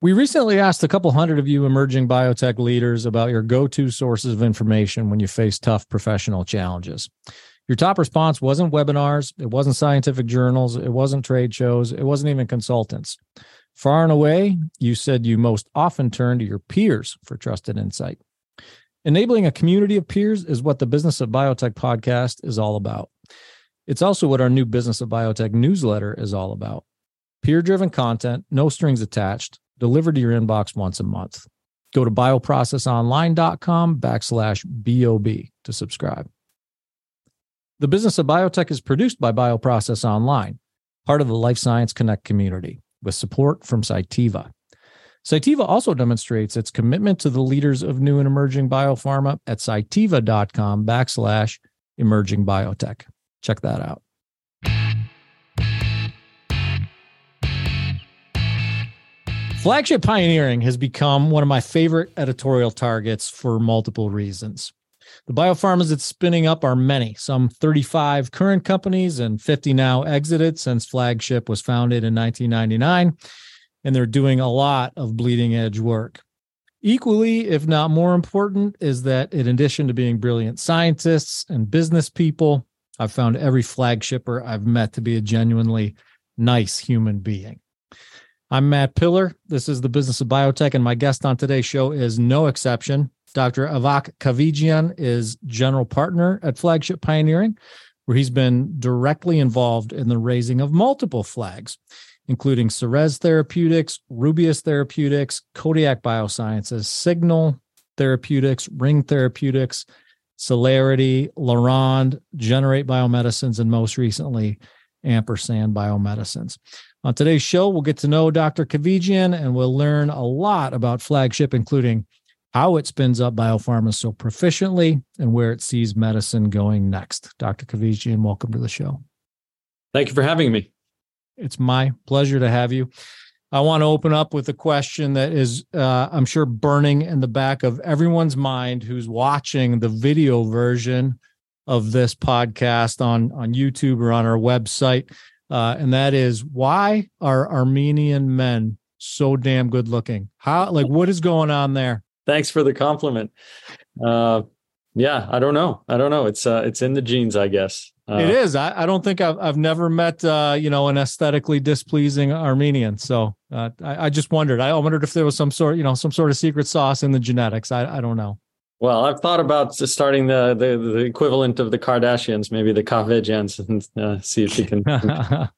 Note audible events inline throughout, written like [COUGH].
We recently asked a couple hundred of you emerging biotech leaders about your go to sources of information when you face tough professional challenges. Your top response wasn't webinars, it wasn't scientific journals, it wasn't trade shows, it wasn't even consultants. Far and away, you said you most often turn to your peers for trusted insight. Enabling a community of peers is what the Business of Biotech podcast is all about. It's also what our new Business of Biotech newsletter is all about. Peer driven content, no strings attached, delivered to your inbox once a month. Go to bioprocessonline.com backslash BOB to subscribe. The business of biotech is produced by Bioprocess Online, part of the Life Science Connect community, with support from Cytiva. Cytiva also demonstrates its commitment to the leaders of new and emerging biopharma at cytiva.com backslash emerging biotech. Check that out. Flagship pioneering has become one of my favorite editorial targets for multiple reasons. The biopharmas it's spinning up are many, some 35 current companies and 50 now exited since Flagship was founded in 1999. And they're doing a lot of bleeding edge work. Equally, if not more important, is that in addition to being brilliant scientists and business people, I've found every flagshipper I've met to be a genuinely nice human being. I'm Matt Pillar. This is the Business of Biotech, and my guest on today's show is no exception. Dr. Avak Kahvejian is general partner at Flagship Pioneering, where he's been directly involved in the raising of multiple flags, including Seres Therapeutics, Rubius Therapeutics, Codiak Biosciences, Cygnal Therapeutics, Ring Therapeutics, Cellarity, Laronde, Generate Biomedicines, and most recently, Ampersand Biomedicines. On today's show, we'll get to know Dr. Kahvejian and we'll learn a lot about Flagship, including how it spins up biopharma so proficiently and where it sees medicine going next. Dr. Kahvejian, welcome to the show. Thank you for having me. It's my pleasure to have you. I want to open up with a question that is, uh, I'm sure, burning in the back of everyone's mind who's watching the video version of this podcast on, on YouTube or on our website uh, and that is why are Armenian men so damn good looking? How like what is going on there? Thanks for the compliment. Uh, yeah, I don't know. I don't know. It's uh, it's in the genes, I guess. Uh, it is. I, I don't think I've I've never met uh, you know an aesthetically displeasing Armenian. So uh, I, I just wondered. I wondered if there was some sort you know some sort of secret sauce in the genetics. I I don't know. Well, I've thought about starting the the, the equivalent of the Kardashians, maybe the Kahvejians, [LAUGHS] and uh, see if you can. [LAUGHS]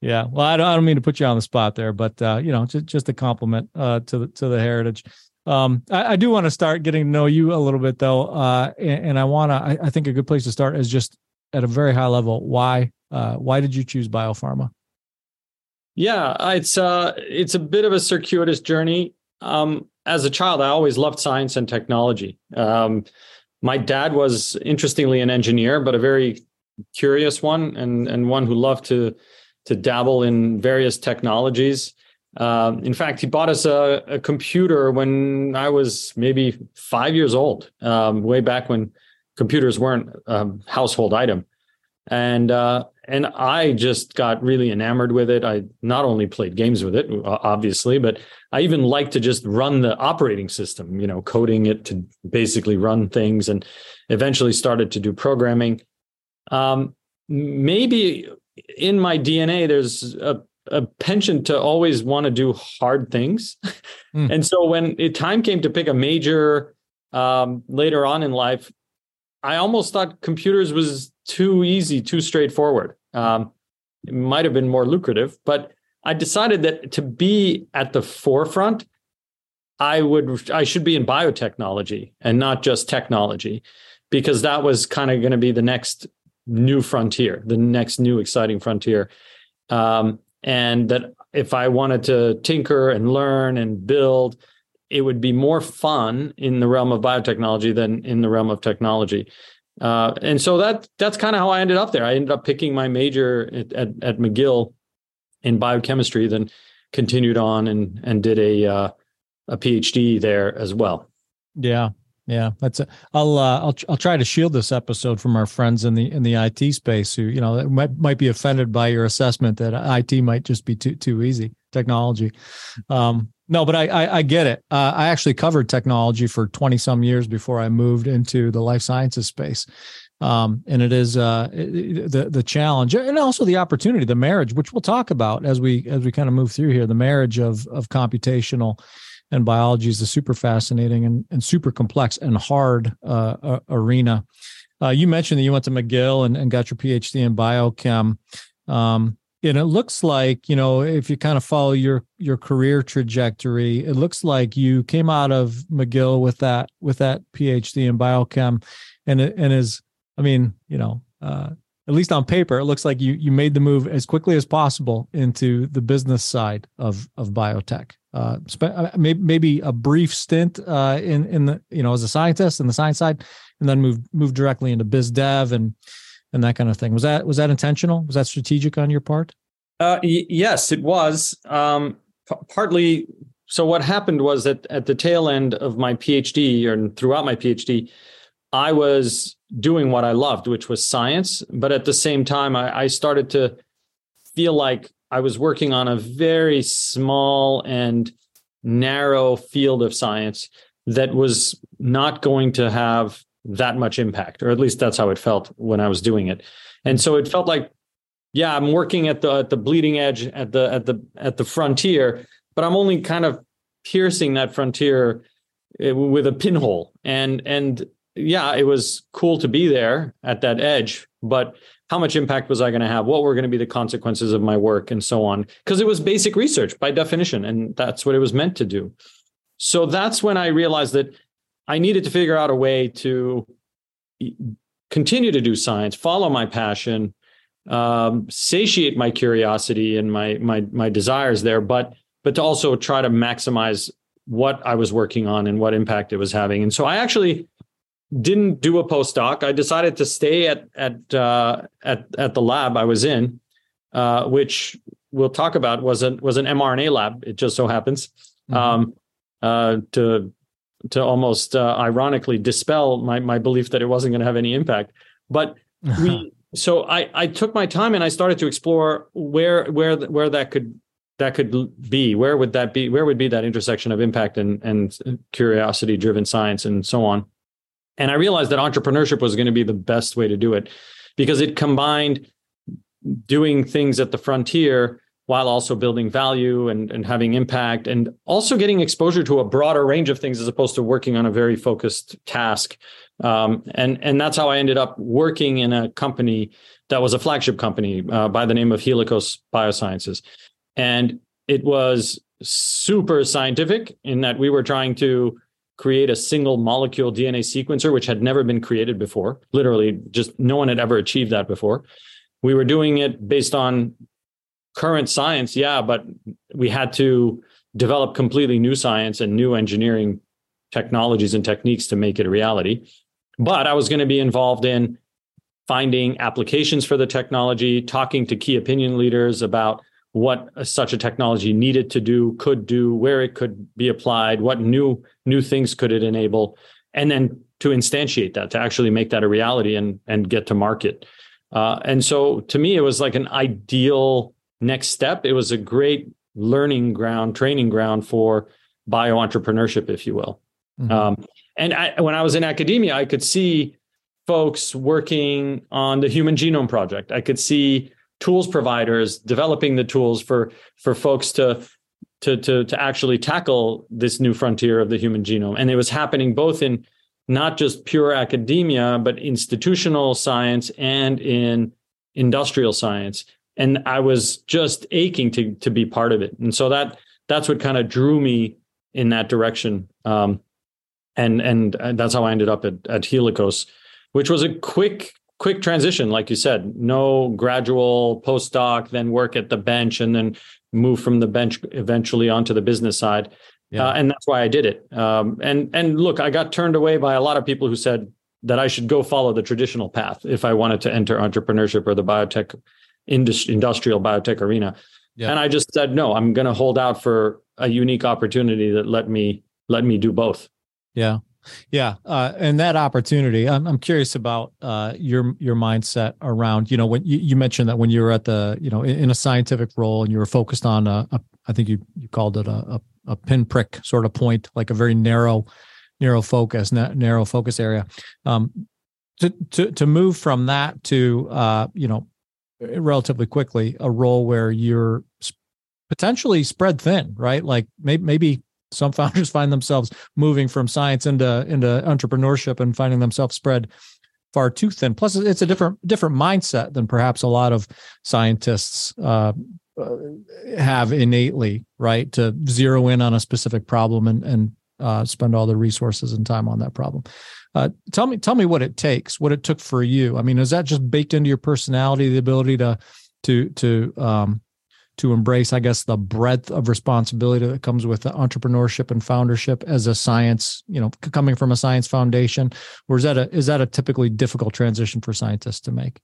yeah, well, I don't, I don't mean to put you on the spot there, but uh, you know, just just a compliment uh, to the to the heritage. Um, I, I, do want to start getting to know you a little bit, though, uh, and, and, I want to. I, I, think a good place to start is just at a very high level. Why uh, why did you choose biopharma? Yeah, it's uh, it's a bit of a circuitous journey. Um, as a child, I always loved science and technology. Um, my dad was interestingly an engineer, but a very curious one and and one who loved to to dabble in various technologies. Um, in fact, he bought us a, a, computer when I was maybe five years old, um, way back when computers weren't a household item, and uh, and I just got really enamored with it. I not only played games with it, obviously, but I even like to just run the operating system, you know, coding it to basically run things and eventually started to do programming. Um, maybe in my DNA, there's a, a penchant to always want to do hard things. Mm. [LAUGHS] and so when it time came to pick a major um, later on in life, I almost thought computers was too easy, too straightforward. Um, it might have been more lucrative, but I decided that to be at the forefront, I would I should be in biotechnology and not just technology, because that was kind of going to be the next new frontier, the next new exciting frontier. Um, and that if I wanted to tinker and learn and build, it would be more fun in the realm of biotechnology than in the realm of technology. Uh, and so that that's kind of how I ended up there. I ended up picking my major at, at, at, McGill in biochemistry, then continued on and and did a uh, a PhD there as well. Yeah, Yeah, that's it. I'll uh, I'll I'll try to shield this episode from our friends in the in the IT space who you know might might be offended by your assessment that IT might just be too too easy technology. Um, no, but I, I, I get it. Uh, I actually covered technology for twenty some years before I moved into the life sciences space, um, and it is uh, the the challenge and also the opportunity, the marriage, which we'll talk about as we as we kind of move through here. The marriage of of computational and biology is a super fascinating and, and super complex and hard uh, arena. Uh, you mentioned that you went to McGill and, and got your PhD in biochem. Um, and it looks like, you know, if you kind of follow your your career trajectory, it looks like you came out of McGill with that with that PhD in biochem, and and is, I mean, you know, uh, at least on paper, it looks like you you made the move as quickly as possible into the business side of of biotech. Uh, uh maybe maybe a brief stint uh, in in the you know as a scientist in the science side, and then move move directly into biz dev and and that kind of thing. Was that was that intentional? Was that strategic on your part? Uh, y- yes, it was. Um, p- partly. So what happened was that at the tail end of my PhD and throughout my PhD, I was doing what I loved, which was science. But at the same time, I, I started to feel like I was working on a very small and narrow field of science that was not going to have that much impact, or at least that's how it felt when I was doing it. And so it felt like, yeah, I'm working at the at the bleeding edge, at the at the at the frontier, but I'm only kind of piercing that frontier eh, with a pinhole. And and yeah, it was cool to be there at that edge, but how much impact was I going to have? What were going to be the consequences of my work and so on? Because it was basic research by definition, and that's what it was meant to do. So that's when I realized that I needed to figure out a way to continue to do science, follow my passion, um, satiate my curiosity and my my my desires there, but but to also try to maximize what I was working on and what impact it was having. And so I actually didn't do a postdoc. I decided to stay at at uh, at at the lab I was in, uh, which we'll talk about was an was an mRNA lab. It just so happens mm-hmm. um, uh, to to almost uh, ironically dispel my my belief that it wasn't going to have any impact. But we [LAUGHS] so I I took my time and I started to explore where where where that could that could be where would that be where would be that intersection of impact and and curiosity driven science and so on and I realized that entrepreneurship was going to be the best way to do it because it combined doing things at the frontier while also building value and, and having impact and also getting exposure to a broader range of things as opposed to working on a very focused task. Um, and, and that's how I ended up working in a company that was a flagship company uh, by the name of Helicos Biosciences. And it was super scientific in that we were trying to create a single molecule DNA sequencer, which had never been created before. Literally, just no one had ever achieved that before. We were doing it based on current science, yeah, but we had to develop completely new science and new engineering technologies and techniques to make it a reality. But I was going to be involved in finding applications for the technology, talking to key opinion leaders about what such a technology needed to do, could do, where it could be applied, what new new things could it enable, and then to instantiate that, to actually make that a reality and and get to market. Uh, and so to me, it was like an ideal next step. It was a great learning ground, training ground for bio entrepreneurship, if you will. Mm-hmm. Um, and I, when I was in academia, I could see folks working on the Human Genome Project. I could see tools providers developing the tools for for folks to to to to actually tackle this new frontier of the human genome. And it was happening both in not just pure academia but institutional science and in industrial science. And i was just aching to to be part of it. And so that that's what kind of drew me in that direction. Um, and and that's how i ended up at, at helicos which was a quick quick transition, like you said, no gradual postdoc, then work at the bench, and then move from the bench eventually onto the business side. Yeah. Uh, and that's why I did it. Um, and and look, I got turned away by a lot of people who said that I should go follow the traditional path if I wanted to enter entrepreneurship or the biotech industri- industrial biotech arena. Yeah. And I just said no. I'm going to hold out for a unique opportunity that let me let me do both. Yeah. Yeah, uh, and that opportunity, I'm, I'm curious about uh, your your mindset around. You know, when you, you mentioned that when you were at the, you know, in, in a scientific role and you were focused on a, a I think you you called it a, a, a pinprick sort of point, like a very narrow narrow focus, narrow focus area. Um, to to to move from that to uh, you know relatively quickly a role where you're potentially spread thin, right? Like maybe maybe some founders [LAUGHS] find themselves moving from science into into entrepreneurship and finding themselves spread far too thin. Plus, it's a different different mindset than perhaps a lot of scientists uh, uh, have innately, right? To zero in on a specific problem and and uh, spend all the resources and time on that problem. Uh, tell me, tell me what it takes, what it took for you. I mean, is that just baked into your personality, the ability to to to um, to embrace, I guess, the breadth of responsibility that comes with entrepreneurship and foundership as a science, you know, coming from a science foundation, or is that a is that a typically difficult transition for scientists to make?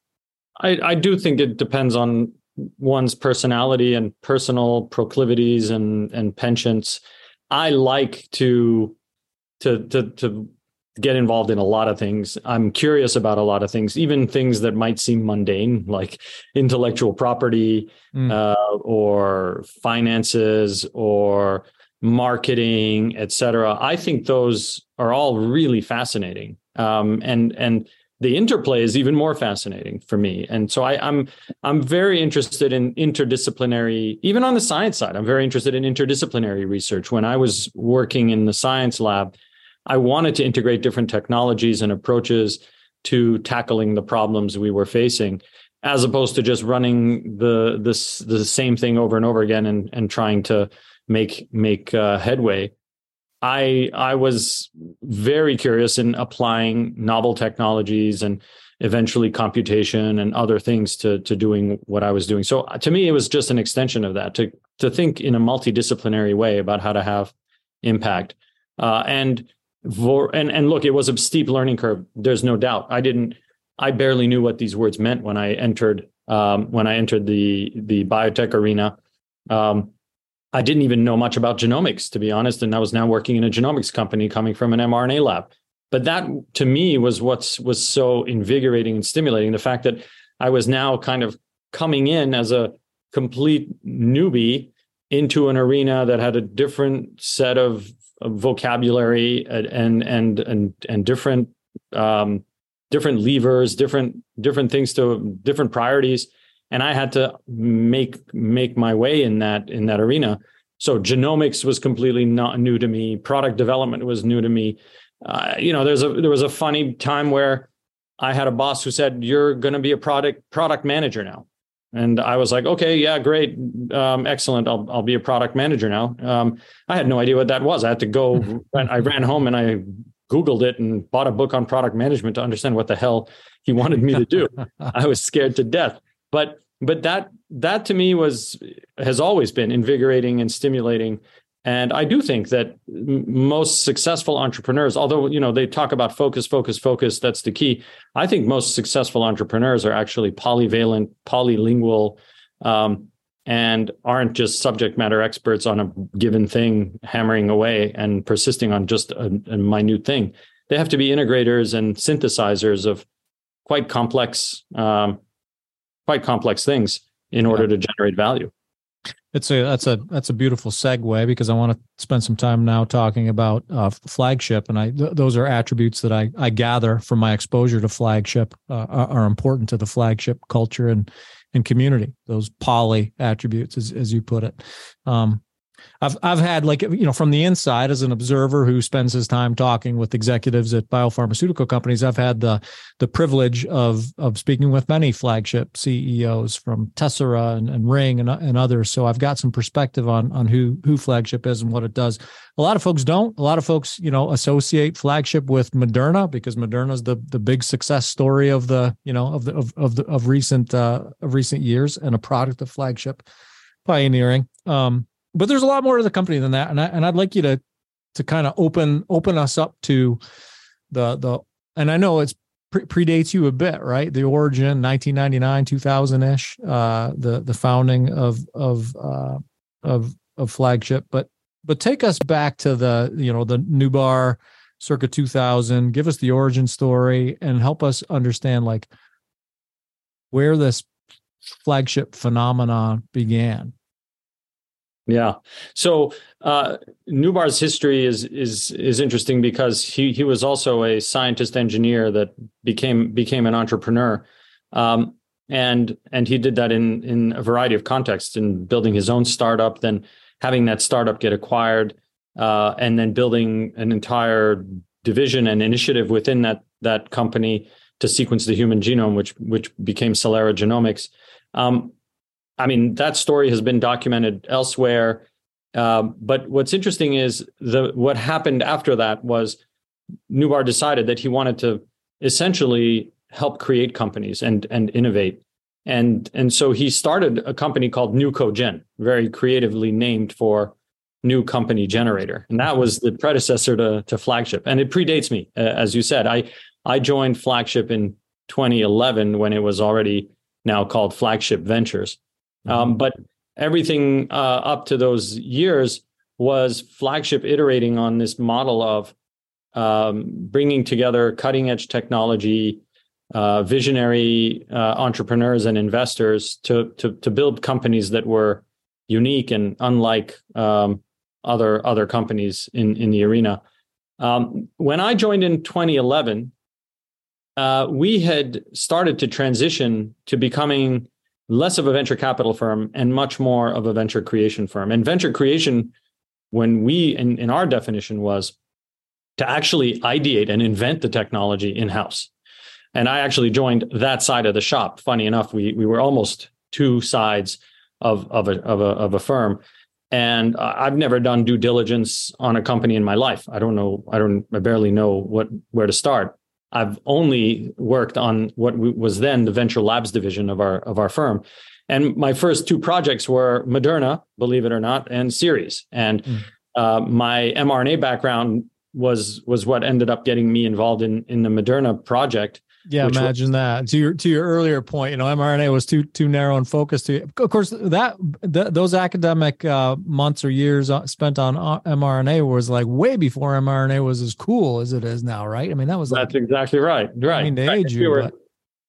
I, I do think it depends on one's personality and personal proclivities and and penchants. I like to to to to get involved in a lot of things. I'm curious about a lot of things, even things that might seem mundane, like intellectual property mm. uh, or finances or marketing, et cetera. I think those are all really fascinating. Um, and and the interplay is even more fascinating for me. And so I, I'm I'm very interested in interdisciplinary, even on the science side. I'm very interested in interdisciplinary research. When I was working in the science lab, I wanted to integrate different technologies and approaches to tackling the problems we were facing, as opposed to just running the this the same thing over and over again and and trying to make make uh, headway. I I was very curious in applying novel technologies and eventually computation and other things to to doing what I was doing. So uh, to me, it was just an extension of that to to think in a multidisciplinary way about how to have impact. Uh, and for and and look, it was a steep learning curve. There's no doubt. I didn't. I barely knew what these words meant when I entered um, when I entered the the biotech arena. Um, I didn't even know much about genomics, to be honest. And I was now working in a genomics company coming from an mRNA lab. But that to me was what's was so invigorating and stimulating. The fact that I was now kind of coming in as a complete newbie into an arena that had a different set of vocabulary and and and and different um, different levers, different different things to different priorities, and I had to make make my way in that in that arena. So genomics was completely not new to me. Product development was new to me. Uh, you know, there's a there was a funny time where I had a boss who said, "You're going to be a product product manager now." And I was like, okay, yeah, great, um, excellent. I'll I'll be a product manager now. Um, I had no idea what that was. I had to go. [LAUGHS] I ran home and I googled it and bought a book on product management to understand what the hell he wanted me to do. [LAUGHS] I was scared to death. But but that that to me was has always been invigorating and stimulating and I do think that most successful entrepreneurs, although you know they talk about focus, focus, focus, that's the key. I think most successful entrepreneurs are actually polyvalent, polylingual, um, and aren't just subject matter experts on a given thing, hammering away and persisting on just a, a minute thing. They have to be integrators and synthesizers of quite complex, um, quite complex things in order yeah. to generate value. It's a that's a that's a beautiful segue because I want to spend some time now talking about uh, flagship, and I th- those are attributes that I I gather from my exposure to flagship uh, are, are, important to the flagship culture and and community. Those poly attributes, as as you put it. Um, I've I've had like you know from the inside as an observer who spends his time talking with executives at biopharmaceutical companies. I've had the the privilege of of speaking with many flagship CEOs from Tessera and, and Ring and, and others. So I've got some perspective on on who who flagship is and what it does. A lot of folks don't. A lot of folks you know associate flagship with Moderna because Moderna is the the big success story of the you know of the of of the of recent uh, of recent years and a product of flagship pioneering. Um, but there's a lot more to the company than that, and I and I'd like you to to kind of open open us up to the the and I know it's pre- predates you a bit, right? The origin, 1999, 2000 ish, uh, the the founding of of uh, of of flagship, but but take us back to the you know the Nubar circa 2000. Give us the origin story and help us understand like where this flagship phenomenon began. Yeah. So uh, Nubar's history is is is interesting because he he was also a scientist engineer that became became an entrepreneur, um, and and he did that in in a variety of contexts, in building his own startup, then having that startup get acquired, uh, and then building an entire division and initiative within that that company to sequence the human genome, which which became Celera Genomics. Um, I mean, that story has been documented elsewhere. Um, but what's interesting is the what happened after that was Nubar decided that he wanted to essentially help create companies and and innovate. And and so he started a company called NewCoGen, very creatively named for new company generator. And that was the predecessor to, to Flagship. And it predates me, uh, as you said. I I joined Flagship in 2011 when it was already now called Flagship Ventures. Um, mm-hmm. but everything uh, up to those years was Flagship iterating on this model of um, bringing together cutting edge technology, uh, visionary uh, entrepreneurs and investors to, to, to build companies that were unique and unlike um, other other companies in in the arena. Um, when I joined in 2011, uh, we had started to transition to becoming less of a venture capital firm and much more of a venture creation firm. And venture creation, when we, in, in our definition, was to actually ideate and invent the technology in house. And I actually joined that side of the shop. Funny enough, we we were almost two sides of of a of a of a firm. And I've never done due diligence on a company in my life. I don't know. I don't. I barely know what where to start. I've only worked on what was then the venture labs division of our of our firm. And my first two projects were Moderna, believe it or not, and Seres. And mm. uh, my mRNA background was was what ended up getting me involved in in the Moderna project. Yeah, imagine was, that. To your to your earlier point, you know, mRNA was too too narrow and focused. To of course that th- those academic uh, months or years uh, spent on uh, mRNA was like way before mRNA was as cool as it is now, right? I mean, that was that's like, exactly right. Right. I mean, to right. age you, were,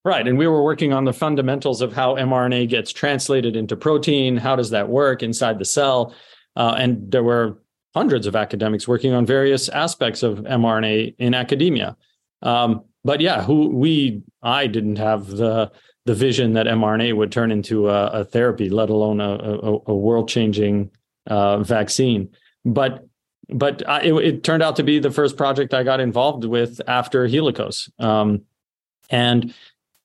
right, and we were working on the fundamentals of how mRNA gets translated into protein. How does that work inside the cell? Uh, and there were hundreds of academics working on various aspects of mRNA in academia. Um, but yeah, who we I didn't have the the vision that mRNA would turn into a, a therapy, let alone a, a, a world changing uh, vaccine. But but I, it, it, turned out to be the first project I got involved with after Helicos, um, and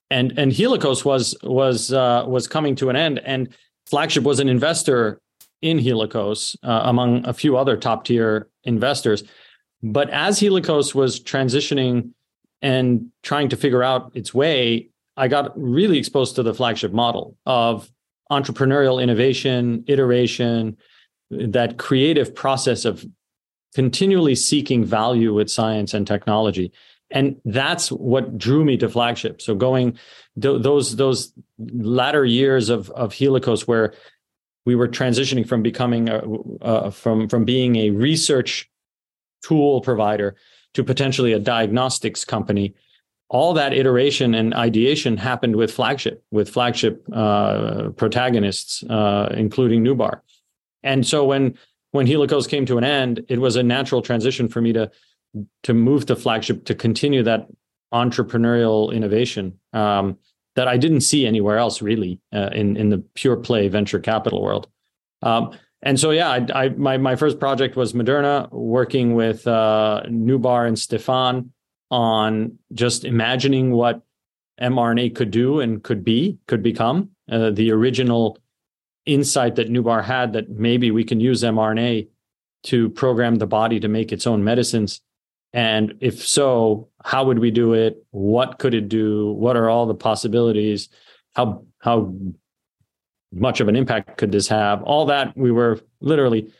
and and Helicos was was uh, was coming to an end, and Flagship was an investor in Helicos uh, among a few other top tier investors. But as Helicos was transitioning and trying to figure out its way, I got really exposed to the flagship model of entrepreneurial innovation, iteration, that creative process of continually seeking value with science and technology. And that's what drew me to flagship. So going th- those those latter years of of Helicos, where we were transitioning from becoming a, uh, from from being a research tool provider to potentially a diagnostics company. All that iteration and ideation happened with flagship with flagship uh, protagonists uh, including nubar and so when when helicos came to an end it was a natural transition for me to to move to flagship to continue that entrepreneurial innovation um, that i didn't see anywhere else really uh, in in the pure play venture capital world. Um, and so yeah I, I, my, my first project was moderna working with uh, nubar and Stéphane on just imagining what mrna could do and could be could become uh, the original insight that nubar had that maybe we can use mrna to program the body to make its own medicines. And if so how would we do it? What could it do? What are all the possibilities? How how much of an impact could this have? All that we were literally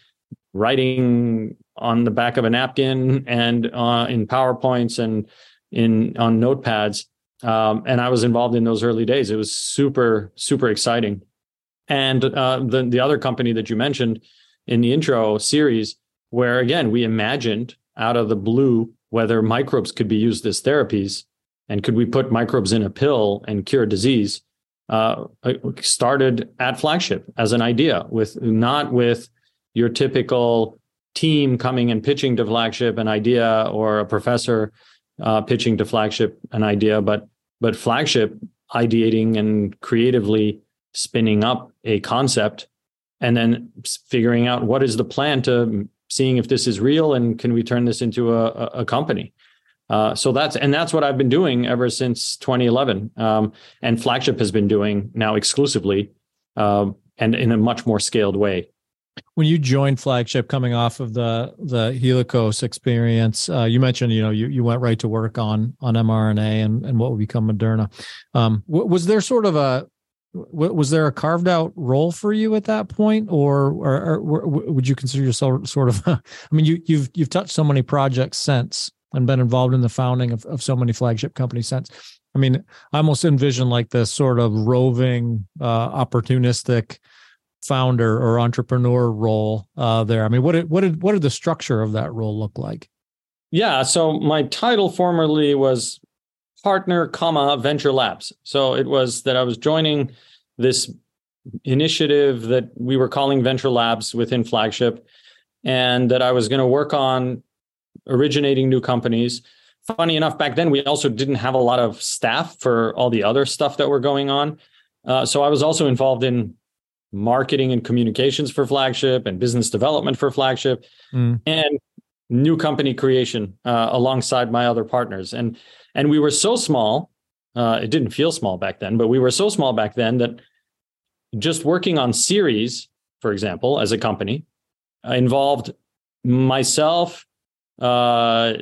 writing on the back of a napkin and uh, in PowerPoints and in on notepads. Um, and I was involved in those early days. It was super, super exciting. And uh, the the other company that you mentioned in the intro Seres, where again we imagined out of the blue whether microbes could be used as therapies and could we put microbes in a pill and cure disease uh, started at flagship as an idea with not with your typical team coming and pitching to flagship an idea or a professor uh, pitching to flagship an idea but but flagship ideating and creatively spinning up a concept and then figuring out what is the plan to seeing if this is real and can we turn this into a, a company uh, so that's and that's what I've been doing ever since 2011, um, and Flagship has been doing now exclusively, uh, and in a much more scaled way. When you joined Flagship, coming off of the the Helicos experience, uh, you mentioned you know you you went right to work on on mRNA and and what would become Moderna. Um, was there sort of a was there a carved out role for you at that point or, or, or would you consider yourself sort of [LAUGHS] i mean you you've you've touched so many projects since and been involved in the founding of, of so many flagship companies since. I mean, I almost envision like this sort of roving, uh, opportunistic founder or entrepreneur role uh, there. I mean, what did what did what did the structure of that role look like? Yeah, so my title formerly was partner, comma venture labs. So it was that I was joining this initiative that we were calling venture labs within flagship and that I was going to work on originating new companies. Funny enough, back then we also didn't have a lot of staff for all the other stuff that were going on. Uh, so I was also involved in marketing and communications for Flagship and business development for Flagship mm. and new company creation uh, alongside my other partners. And and we were so small, uh, it didn't feel small back then, but we were so small back then that just working on Seres, for example, as a company, uh, involved myself, uh,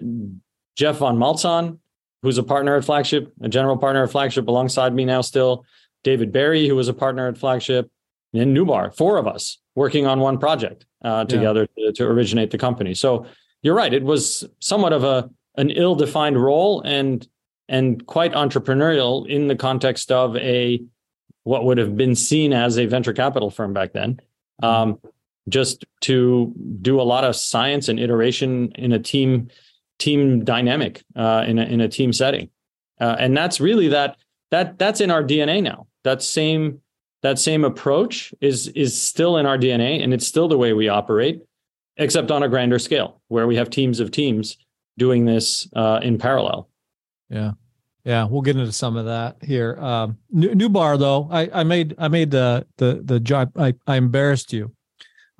Geoff von Maltzahn, who's a partner at Flagship, a general partner at Flagship alongside me now still, David Berry, who was a partner at Flagship, and Nubar, four of us working on one project uh, together yeah. to, to, originate the company. So you're right; it was somewhat of a an ill-defined role and and quite entrepreneurial in the context of a what would have been seen as a venture capital firm back then. Um, just to do a lot of science and iteration in a team team dynamic uh, in a in a team setting, uh, and that's really that that that's in our DNA now. That same that same approach is is still in our DNA, and it's still the way we operate, except on a grander scale, where we have teams of teams doing this uh, in parallel. Yeah. Yeah, we'll get into some of that here. Um, Nubar though, I, I made I made the the the job. I, I embarrassed you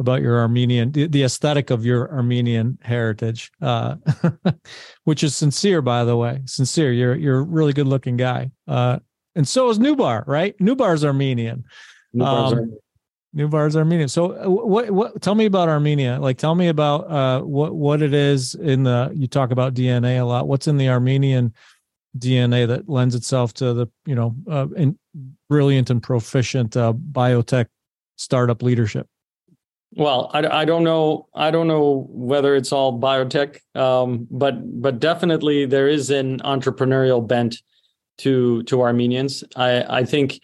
about your Armenian, the, the aesthetic of your Armenian heritage, uh, [LAUGHS] which is sincere, by the way. Sincere. You're you're a really good looking guy, uh, and so is Nubar, right? Nubar's Armenian. Nubar's, um, Armenian. Nubar's Armenian. So, uh, what what? Tell me about Armenia. Like, tell me about uh, what what it is in the. You talk about DNA a lot. What's in the Armenian DNA that lends itself to the you know uh, in, brilliant and proficient uh, biotech startup leadership? Well, I, I don't know. I don't know whether it's all biotech, um, but but definitely there is an entrepreneurial bent to to Armenians. I I think,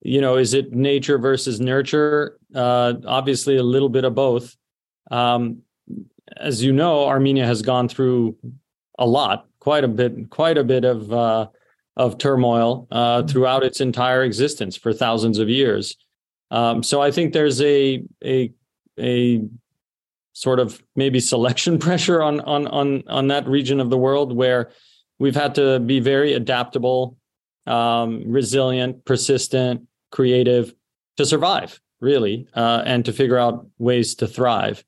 you know, is it nature versus nurture? Uh, obviously, a little bit of both. Um, as you know, Armenia has gone through a lot, quite a bit, quite a bit of uh, of turmoil uh, mm-hmm. throughout its entire existence for thousands of years. Um, so I think there's a a a sort of maybe selection [LAUGHS] pressure on on on on that region of the world where we've had to be very adaptable, um, resilient, persistent, creative to survive, really, uh, and to figure out ways to thrive.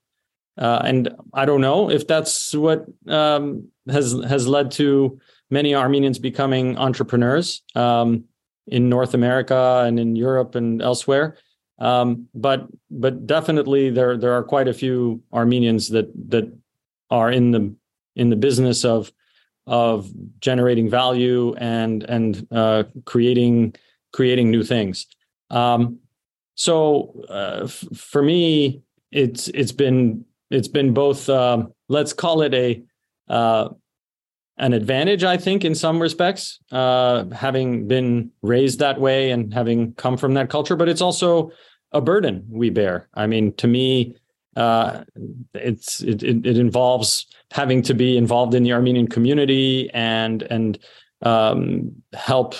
Uh, and I don't know if that's what um, has has led to many Armenians becoming entrepreneurs um, in North America and in Europe and elsewhere. Um, but but definitely there there are quite a few Armenians that that are in the in the business of of generating value and and uh, creating creating new things. Um, so uh, f- for me, it's it's been it's been both. Um, let's call it a uh, an advantage, I think, in some respects, uh, having been raised that way and having come from that culture. But it's also a burden we bear. I mean, to me, Uh, it's it, it, involves having to be involved in the Armenian community and and um, help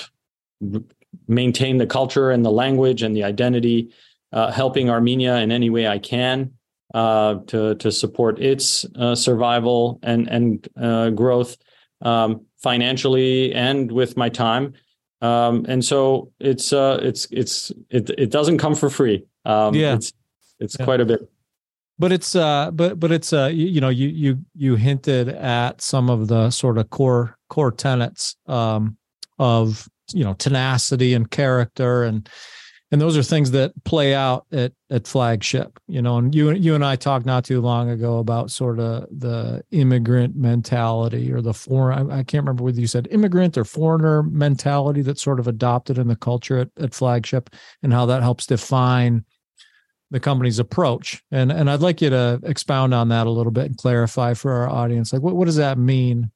maintain the culture and the language and the identity, uh, helping Armenia in any way I can uh, to to support its uh, survival and and uh, growth um, financially and with my time. Um, and so it's uh, it's it's it it doesn't come for free. Um, yeah, it's it's yeah. quite a bit. But it's uh, but but it's uh, you, you know, you you you hinted at some of the sort of core core tenets um, of you know tenacity and character and and those are things that play out at at flagship you know and you you and I talked not too long ago about sort of the immigrant mentality or the foreign I, can't remember whether you said immigrant or foreigner mentality that's sort of adopted in the culture at, at flagship and how that helps define the company's approach. And and I'd like you to expound on that a little bit and clarify for our audience like what, what does that mean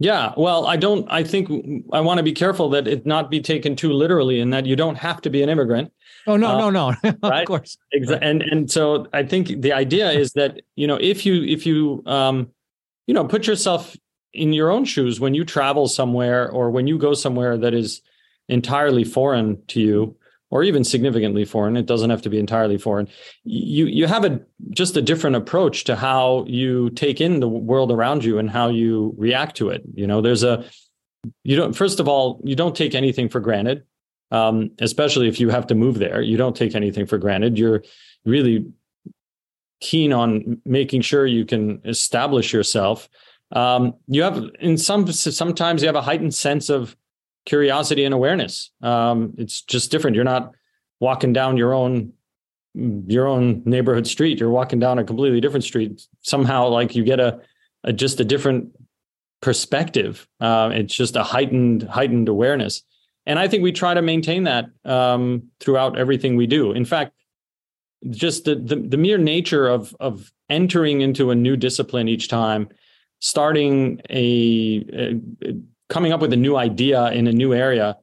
yeah, well, I don't. I think I want to be careful that it not be taken too literally, and that you don't have to be an immigrant. Oh no, uh, no, no, [LAUGHS] of right? course. Exactly. And and so I think the idea is that you know if you if you um you know put yourself in your own shoes when you travel somewhere or when you go somewhere that is entirely foreign to you, or even significantly foreign it doesn't have to be entirely foreign you you have a just a different approach to how you take in the world around you and how you react to it you know? There's a you don't first of all you don't take anything for granted um, especially if you have to move there you don't take anything for granted you're really keen on making sure you can establish yourself um, you have in some sometimes you have a heightened sense of curiosity and awareness. Um, it's just different. You're not walking down your own your own neighborhood street. You're walking down a completely different street. Somehow, like you get a, a just a different perspective. Uh, it's just a heightened heightened awareness, and I think we try to maintain that um, throughout everything we do. In fact, just the, the the mere nature of of entering into a new discipline each time, starting a, a coming up with a new idea in a new area,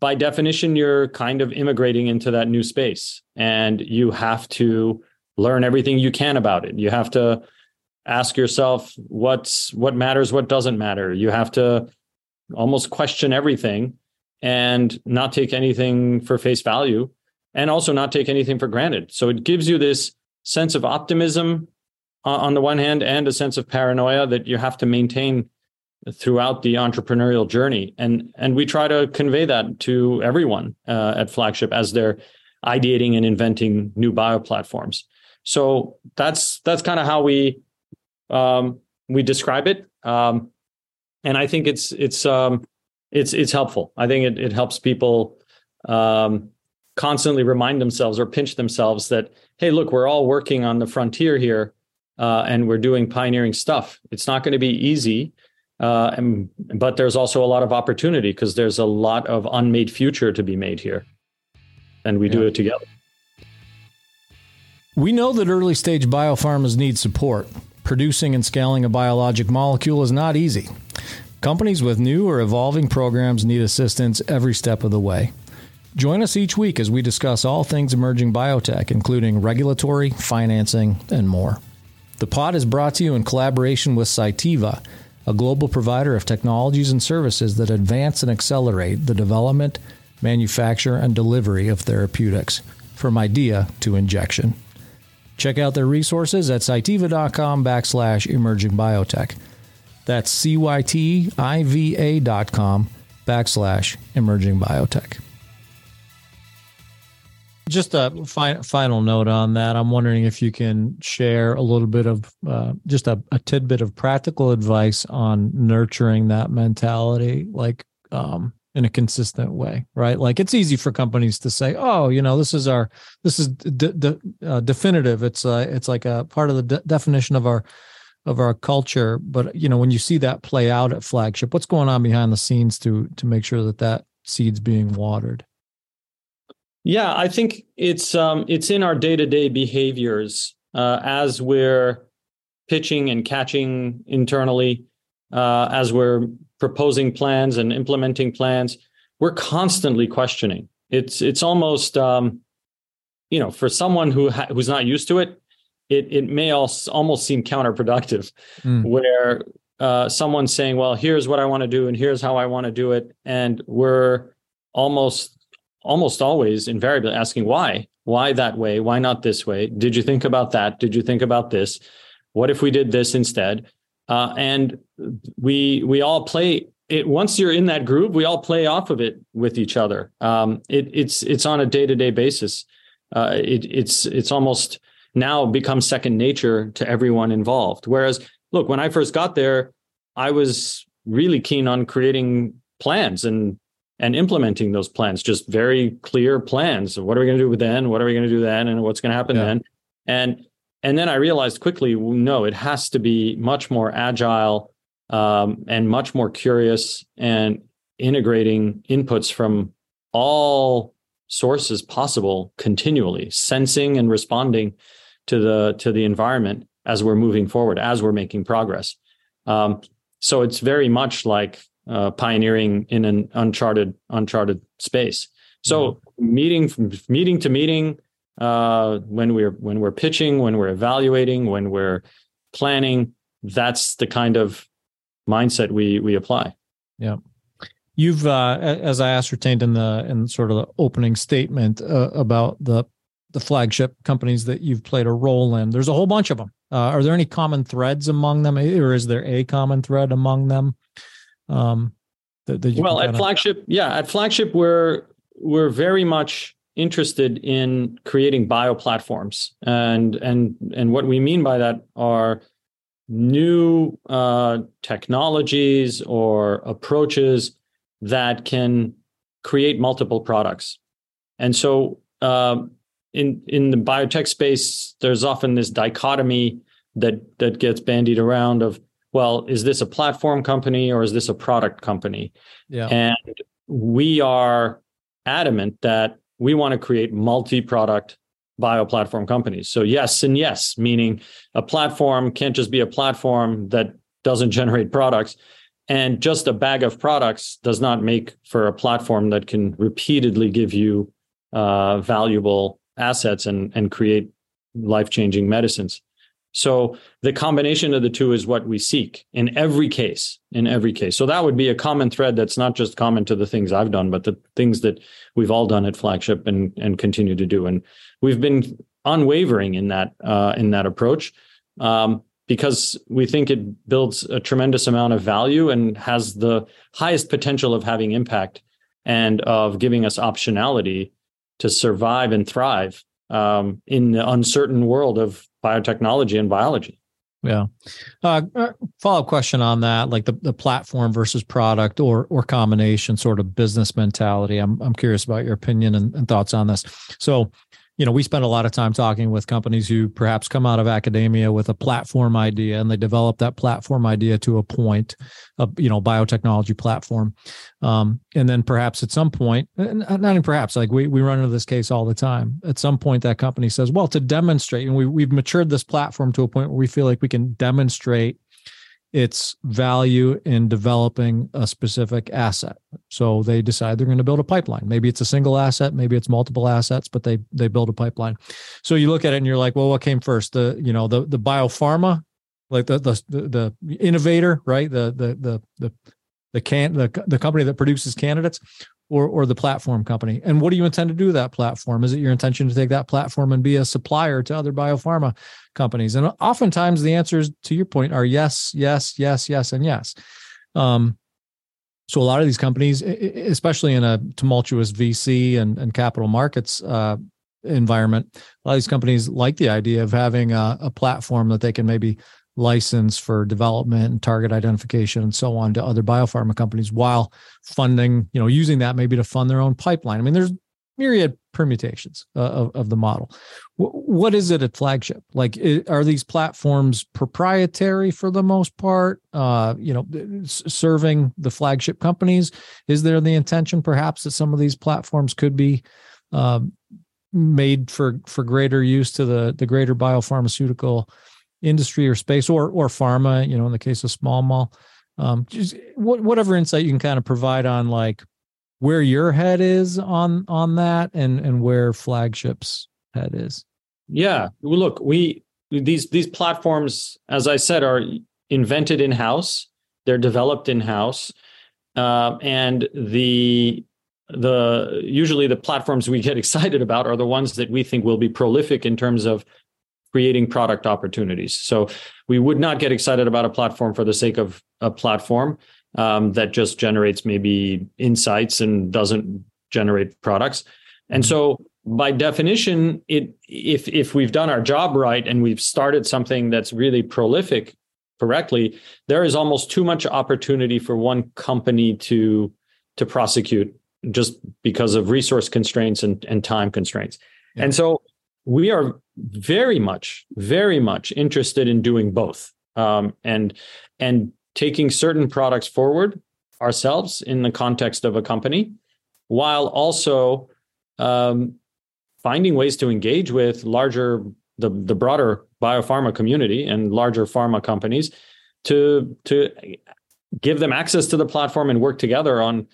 by definition, you're kind of immigrating into that new space and you have to learn everything you can about it. You have to ask yourself what's what matters, what doesn't matter. You have to almost question everything and not take anything for face value and also not take anything for granted. So it gives you this sense of optimism uh, on the one hand and a sense of paranoia that you have to maintain throughout the entrepreneurial journey. And and we try to convey that to everyone uh, at flagship as they're ideating and inventing new bio platforms so that's that's kind of how we um, we describe it. Um, and i think it's it's um, it's it's helpful. I think it, it helps people um, constantly remind themselves or pinch themselves that hey look we're all working on the frontier here uh, and we're doing pioneering stuff. It's not going to be easy uh, and, but there's also a lot of opportunity because there's a lot of unmade future to be made here. And we yeah. do it together. We know that early stage biopharmas need support. Producing and scaling a biologic molecule is not easy. Companies with new or evolving programs need assistance every step of the way. Join us each week as we discuss all things emerging biotech, including regulatory, financing, and more. The pod is brought to you in collaboration with Cytiva a global provider of technologies and services that advance and accelerate the development, manufacture, and delivery of therapeutics from idea to injection. Check out their resources at cytiva.com backslash emerging biotech. That's C-Y-T-I-V-A dot com backslash emerging biotech just a fi- final note on that. I'm wondering if you can share a little bit of uh, just a, a, tidbit of practical advice on nurturing that mentality, like um, in a consistent way, right? Like it's easy for companies to say, "Oh, you know, this is our, this is de- uh, definitive. It's uh, it's like a part of the de- definition of our." of our culture but you know when you see that play out at flagship what's going on behind the scenes to to make sure that that seed's being watered yeah, I think it's um, it's in our day to day behaviors uh, as we're pitching and catching internally, uh, as we're proposing plans and implementing plans. We're constantly questioning. It's it's almost um, you know, for someone who ha- who's not used to it, it it may also almost seem counterproductive, mm. where uh, someone's saying, "Well, here's what I want to do, and here's how I want to do it," and we're almost almost always invariably asking why why that way why not this way? Did you think about that? Did you think about this? What if we did this instead? Uh, and we we all play it once you're in that groove we all play off of it with each other. Um, it, it's it's on a day-to-day basis. Uh, it, it's it's almost now become second nature to everyone involved. Whereas look when i first got there i was really keen on creating plans and and implementing those plans just very clear plans of what are we going to do then what are we going to do then and what's going to happen yeah. then and and then i realized quickly no it has to be much more agile um, and much more curious and integrating inputs from all sources possible continually sensing and responding to the to the environment as we're moving forward as we're making progress um, so it's very much like uh, pioneering in an uncharted uncharted space. So mm-hmm. meeting from meeting to meeting, uh, when we're when we're pitching, when we're evaluating, when we're planning, that's the kind of mindset we we apply. Yeah. You've, uh, as I ascertained in the in sort of the opening statement uh, about the the flagship companies that you've played a role in. There's a whole bunch of them. Uh, are there any common threads among them, or is there a common thread among them? Um, that, that well, at flagship, of- yeah, at flagship, we're we're very much interested in creating bio platforms, and and and what we mean by that are new uh, technologies or approaches that can create multiple products. And so, uh, in in the biotech space, there's often this dichotomy that that gets bandied around of well, is this a platform company or is this a product company? Yeah. And we are adamant that we want to create multi-product bio-platform companies. So yes and yes, meaning a platform can't just be a platform that doesn't [LAUGHS] generate products. And just a bag of products does not make for a platform that can repeatedly give you uh, valuable assets and, and create life-changing medicines. So the combination of the two is what we seek in every case, in every case. So that would be a common thread that's not just common to the things I've done, but the things that we've all done at Flagship and and continue to do. And we've been unwavering in that uh, in that approach um, because we think it builds a tremendous amount of value and has the highest potential of having impact and of giving us optionality to survive and thrive um, in the uncertain world of biotechnology and biology. Yeah. Uh, uh follow up question on that, like the, the platform versus product or or combination sort of business mentality. I'm I'm curious about your opinion and, and thoughts on this. So you know, we spend a lot of time talking with companies who perhaps come out of academia with a platform idea and they develop that platform idea to a point, of you know, biotechnology platform. Um, and then perhaps at some point, not even perhaps, like we, we run into this case all the time. At some point, that company says, well, to demonstrate, and we, we've matured this platform to a point where we feel like we can demonstrate its value in developing a specific asset. So they decide they're going to build a pipeline. Maybe it's a single asset, maybe it's multiple assets, but they they build a pipeline. So you look at it and you're like, well, what came first? The you know the the biopharma, like the the the, the innovator, right? The the the the the can the, the company that produces candidates or or the platform company. And what do you intend to do with that platform? Is it your intention to take that platform and be a supplier to other biopharma companies? And oftentimes the answers to your point are yes yes yes yes and yes. Um, so a lot of these companies especially in a tumultuous vc and, and capital markets uh, environment a lot of these companies like the idea of having a, a platform that they can maybe license for development and target identification and so on to other biopharma companies while funding, you know, using that maybe to fund their own pipeline. I mean, there's myriad permutations uh, of, of the model. W- what is it at flagship? Like, are these platforms proprietary for the most part? Uh, you know, serving the flagship companies? Is there the intention perhaps that some of these platforms could be um, made for for greater use to the the greater biopharmaceutical industry or space or or pharma you know in the case of small mall um just whatever insight you can kind of provide on like where your head is on on that and and where flagships head is. Yeah, look, we these these platforms, as I said, are invented in house. They're developed in house, uh, and the the usually the platforms we get [LAUGHS] excited about are the ones that we think will be prolific in terms of creating product opportunities. So we would not get excited about a platform for the sake of a platform um, that just generates maybe insights and doesn't generate products. And so by definition, it if if we've done our job right and we've started something that's really prolific correctly, there is almost too much opportunity for one company to to prosecute just because of resource constraints and, and time constraints. Yeah. And so we are very much, very much interested in doing both um, and and taking certain products forward ourselves in the context of a company, while also um, finding ways to engage with larger the the broader biopharma community and larger pharma companies to to give them access to the platform and work together on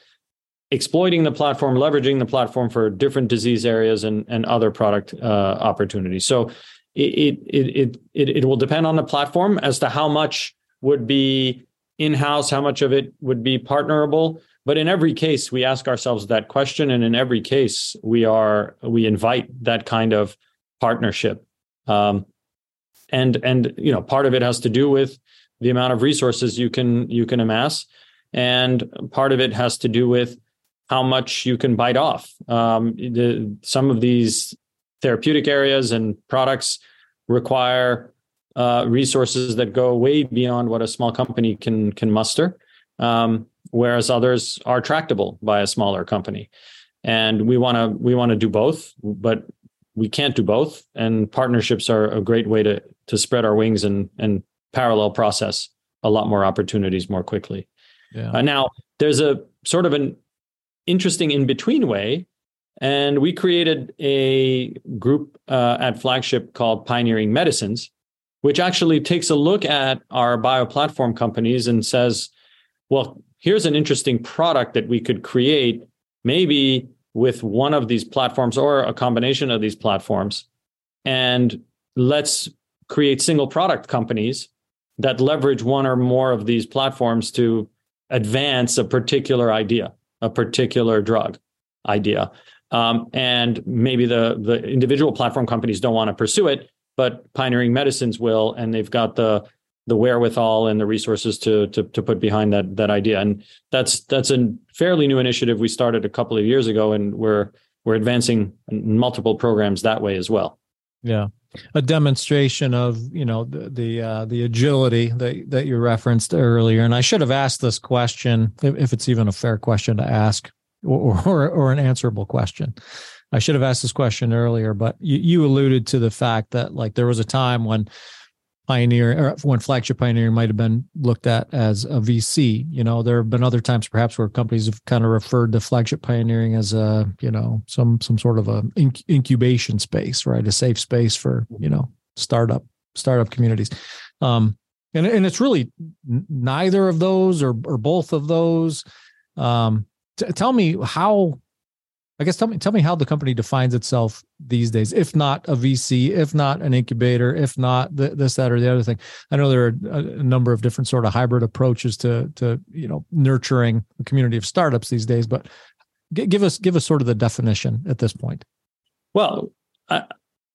exploiting the platform, leveraging the platform for different disease areas and, and other product uh, opportunities. So it, it, it, it, it will depend on the platform as to how much would be in-house, how much of it would be partnerable. But in every case, we ask ourselves that question. And in every case, we are, we invite that kind of partnership. Um, and, and, you know, part of it has to do with the amount of resources you can, you can amass. And part of it has to do with how much you can bite off. Um, the, some of these therapeutic areas and products require uh, resources that go way beyond what a small company can can muster, um, whereas others are tractable by a smaller company. And we want to we want to do both, but we can't do both. And partnerships are a great way to to spread our wings and and parallel process a lot more opportunities more quickly. Yeah. Uh, now, there's a sort of an interesting in between way. And we created a group uh, at Flagship called Pioneering Medicines, which actually takes a look at our bioplatform companies and says, well, here's an interesting product that we could create, maybe with one of these platforms or a combination of these platforms. And let's create single product companies that leverage one or more of these platforms to advance a particular idea a particular drug idea. Um, and maybe the the individual platform companies don't want to pursue it, but pioneering medicines will, and they've got the the wherewithal and the resources to to to put behind that that idea. And that's that's a fairly new initiative we started a couple of years ago, and we're we're advancing multiple programs that way as well. Yeah, a demonstration of you know the the, uh, the agility that that you referenced earlier. And I should have asked this question if, it's even a fair question to ask or, or, or an answerable question. I should have asked this question earlier, but you, you alluded to the fact that like there was a time when Pioneer or when flagship Pioneer might have been looked at as a VC. You know, there have been other times perhaps where companies have kind of referred to flagship pioneering as a, you know, some some sort of a incubation space, right? A safe space for, you know, startup startup communities. Um and and it's really neither of those or or both of those. Um t- tell me how I guess tell me tell me how the company defines itself these days. If not a VC, if not an incubator, if not this, that, or the other thing. I know there are a, a, number of different sort of hybrid approaches to to you know nurturing a community of startups these days. But g- give us give us sort of the definition at this point. Well,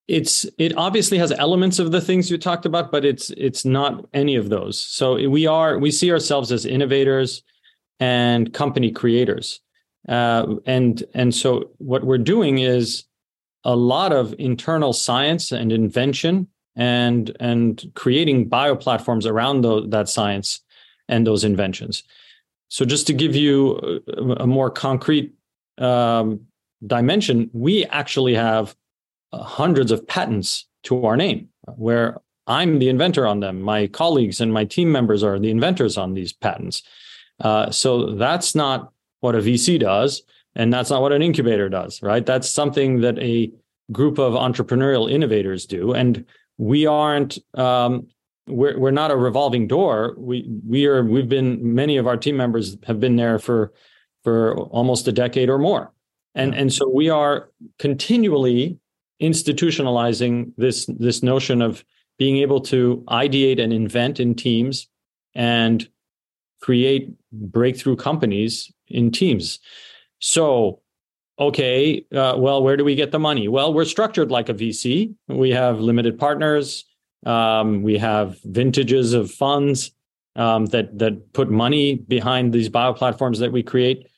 it's it obviously has elements of the things you talked about, but it's it's not any of those. So we are we see ourselves as innovators and company creators. Uh, and and so what we're doing is a lot of internal science and invention and and creating bioplatforms around the, that science and those inventions. So just to give you a, a more concrete um, dimension, we actually have uh, hundreds of patents to our name, where I'm the inventor on them. My colleagues and my team members are the inventors on these patents. Uh, so that's not what a VC does, and that's not what an incubator does, right? That's something that a group of entrepreneurial innovators do, and we aren't. Um, we're we're not a revolving door. We we are. We've been many of our team members have been there for for almost a decade or more, and and so we are continually institutionalizing this this notion of being able to ideate and invent in teams and create breakthrough companies in teams. So, okay, uh, well, where do we get the money? Well, we're structured like a VC. We have limited partners. Um, we have vintages of funds um, that that put money behind these bio platforms that we create,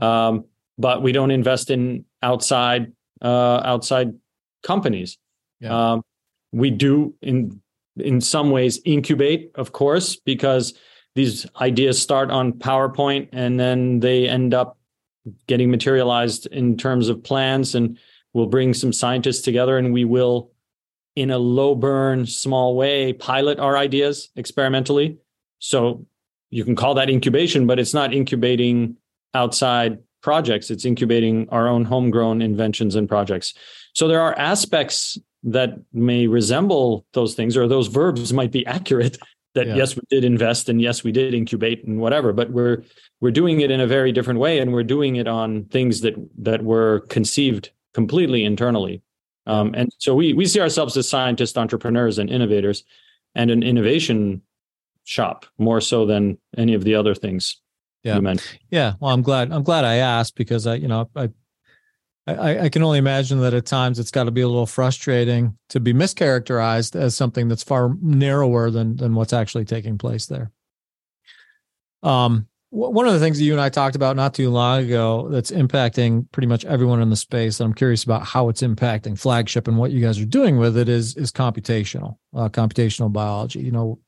um, but we don't invest in outside uh, outside companies. Yeah. Um, we do in in some ways incubate, of course, because these ideas start on PowerPoint and then they end up getting materialized in terms of plans. And we'll bring some scientists together and we will, in a low burn, small way, pilot our ideas experimentally. So you can call that incubation, but it's not incubating outside projects, it's incubating our own homegrown inventions and projects. So there are aspects that may resemble those things, or those verbs might be accurate. That yeah. yes, we did invest, and yes, we did incubate, and whatever. But we're we're doing it in a very different way, and we're doing it on things that that were conceived completely internally. Um, and so we we see ourselves as scientists, entrepreneurs, and innovators, and an innovation shop more so than any of the other things yeah. Yeah. Well, I'm glad. I'm glad I asked because I, you know, I I, I, can only imagine that at times it's got to be a little frustrating to be mischaracterized as something that's far narrower than than what's actually taking place there. Um, one of the things that you and I talked about not too long ago that's impacting pretty much everyone in the space, and I'm curious about how it's impacting flagship and what you guys are doing with it is is computational, uh, computational biology. You know,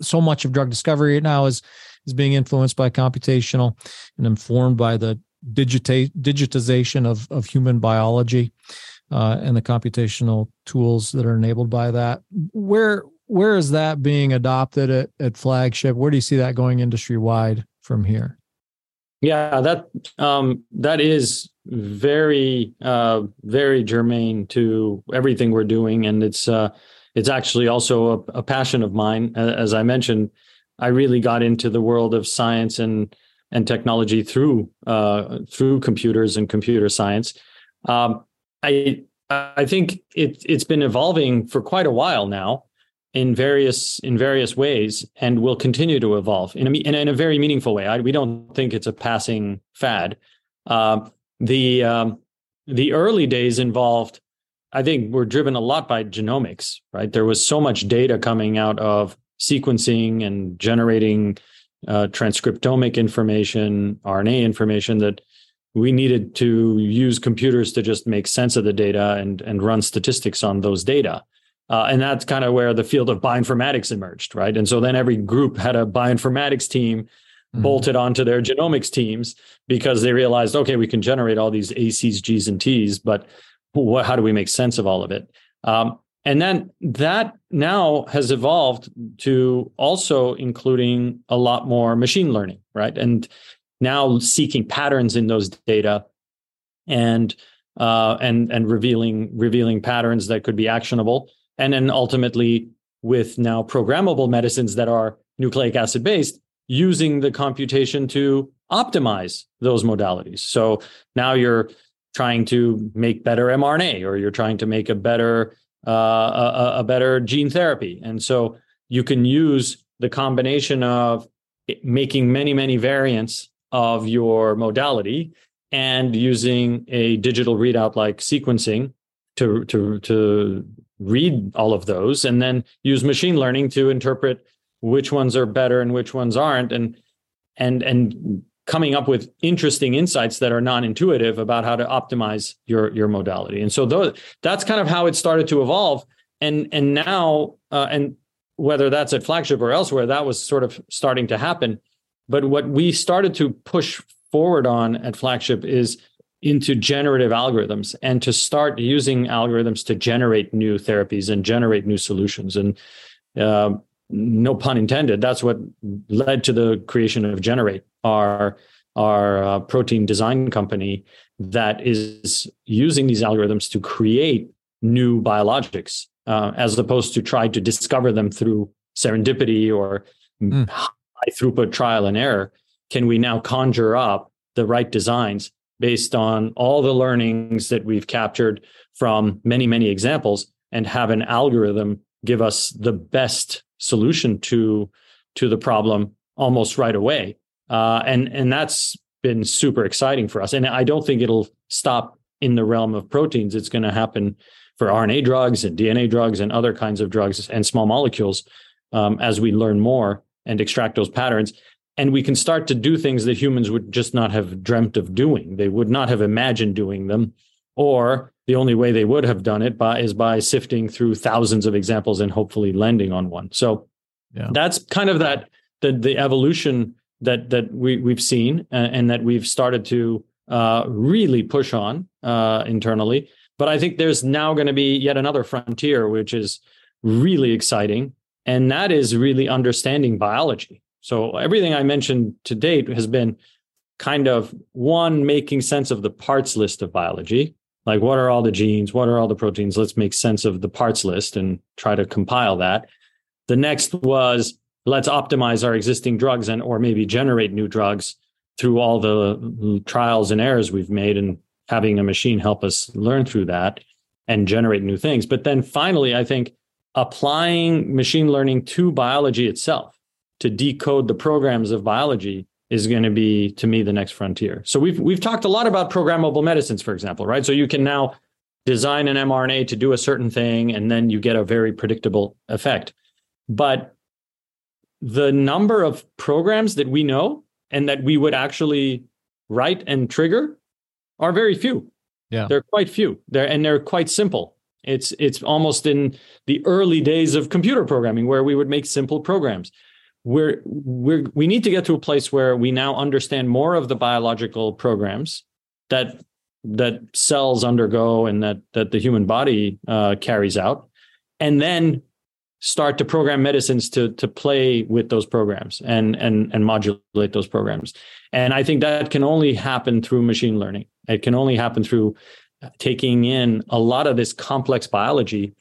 so much of drug discovery right now is is being influenced by computational and informed by the digitization of, of human biology uh, and the computational tools that are enabled by that. Where where is that being adopted at, at flagship? Where do you see that going industry wide from here? Yeah, that um, that is very uh, very germane to everything we're doing, and it's uh, it's actually also a, a passion of mine. As I mentioned, I really got into the world of science and and technology through uh, through computers and computer science. Um, I I think it it's been evolving for quite a while now in various in various ways and will continue to evolve in a in, in a very meaningful way. I, we don't think it's a passing fad. Uh, the um, the early days involved, I think, were driven a lot by genomics. Right, there was so much data coming out of sequencing and generating uh, transcriptomic information, RNA information that we needed to use computers to just make sense of the data and and run statistics on those data. Uh, and that's kind of where the field of bioinformatics emerged, right? And so then every group had a bioinformatics team mm-hmm. bolted onto their genomics teams because they realized, okay, we can generate all these ACs, Gs, and Ts, but what, how do we make sense of all of it? Um, and then that now has evolved to also including a lot more machine learning, right? And now seeking patterns in those data and uh, and and revealing revealing patterns that could be actionable. And then ultimately with now programmable medicines that are nucleic acid based, using the computation to optimize those modalities. So now you're trying to make better mRNA or you're trying to make a better uh, a, a better gene therapy. And so you can use the combination of making many, many variants of your modality and using a digital readout like sequencing to, to, to read all of those and then use machine learning to interpret which ones are better and which ones aren't and and and coming up with interesting insights that are non-intuitive about how to optimize your your modality. And so those, that's kind of how it started to evolve. And and now uh, and whether that's at flagship or elsewhere that was sort of starting to happen. But what we started to push forward on at flagship is into generative algorithms and to start using algorithms to generate new therapies and generate new solutions. And uh, no pun intended that's what led to the creation of generate our our uh, protein design company that is using these algorithms to create new biologics uh, as opposed to try to discover them through serendipity or mm. high throughput trial and error can we now conjure up the right designs based on all the learnings that we've captured from many, many examples and have an algorithm give us the best solution to to the problem almost right away. Uh, and and that's been super exciting for us. And I don't think it'll stop in the realm of proteins. It's going to happen for RNA drugs and DNA drugs and other kinds of drugs and small molecules um, as we learn more and extract those patterns. And we can start to do things that humans would just not have dreamt of doing. They would not have imagined doing them, or the only way they would have done it by is by sifting through thousands of examples and hopefully landing on one. So yeah. that's kind of that the the evolution that that we we've seen and, and that we've started to uh, really push on uh, internally. But I think there's now going to be yet another frontier, which is really exciting, and that is really understanding biology. So everything I mentioned to date has been kind of one making sense of the parts list of biology like what are all the genes what are all the proteins let's make sense of the parts list and try to compile that the next was let's optimize our existing drugs and or maybe generate new drugs through all the trials and errors we've made and having a machine help us learn through that and generate new things but then finally i think applying machine learning to biology itself to decode the programs of biology is going to be to me the next frontier. So we've we've talked a lot about programmable medicines, for example, right? So you can now design an mRNA to do a certain thing, and then you get a very predictable effect. But the number of programs that we know and that we would actually write and trigger are very few. Yeah, they're quite few. They're and they're quite simple. It's it's almost in the early days of computer programming where we would make simple programs we're we're we need to get to a place where we now understand more of the biological programs that that cells undergo and that that the human body uh, carries out, and then start to program medicines to to play with those programs and and and modulate those programs. And I think that can only happen through machine learning. It can only happen through taking in a lot of this complex biology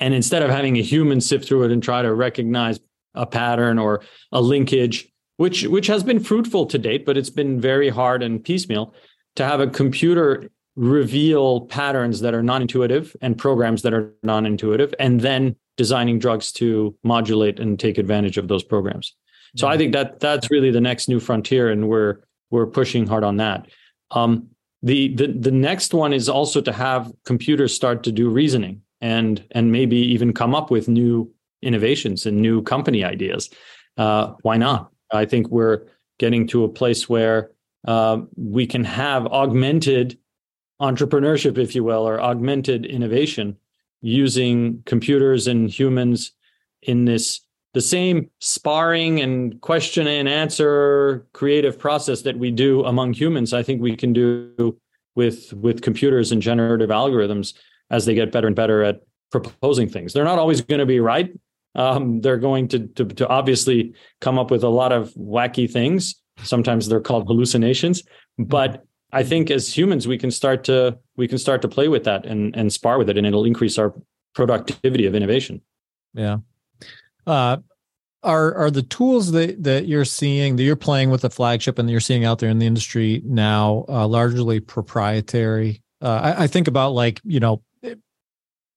and instead of having a human sift through it and try to recognize a pattern or a linkage, which which has been fruitful to date, but it's been very hard and piecemeal to have a computer reveal patterns that are non-intuitive and programs that are non-intuitive, and then designing drugs to modulate and take advantage of those programs. So I think that that's really the next new frontier, and we're we're pushing hard on that. Um, the the the next one is also to have computers start to do reasoning and and maybe even come up with new innovations and new company ideas. Uh, why not? I think we're getting to a place where uh, we can have augmented entrepreneurship, if you will, or augmented innovation using computers and humans in this the same sparring and question and answer creative process that we do among humans. I think we can do with with computers and generative algorithms as they get better and better at proposing things. They're not always going to be right. Um, they're going to, to, to obviously come up with a lot of wacky things. Sometimes they're called hallucinations, but I think as humans we can start to we can start to play with that and and spar with it, and it'll increase our productivity of innovation. Yeah. Uh, are are the tools that that you're seeing that you're playing with the flagship and that you're seeing out there in the industry now uh, largely proprietary? Uh, I, I, think about like you know, it,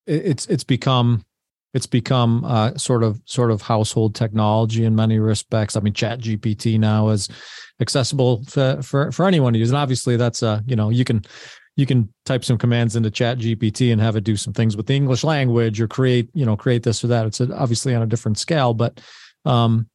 it's it's become it's become uh, sort of sort of household technology in many respects. I mean, Chat GPT now is accessible for, for, for anyone to use, and obviously that's uh you know you can you can type some commands into Chat GPT and have it do some things with the English language or create you know create this or that. It's obviously on a different scale, but um,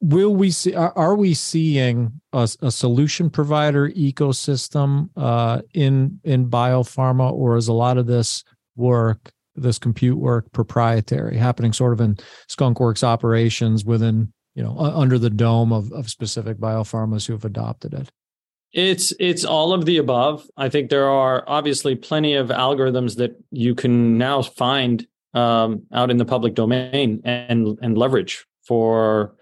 will we see are, we seeing a, a, solution provider ecosystem uh, in in biopharma, or is a lot of this work this compute work proprietary happening sort of in skunkworks operations within you know under the dome of, of specific biopharmas who have adopted it? It's it's all of the above. I think there are obviously plenty of algorithms that you can now find um, out in the public domain and and leverage for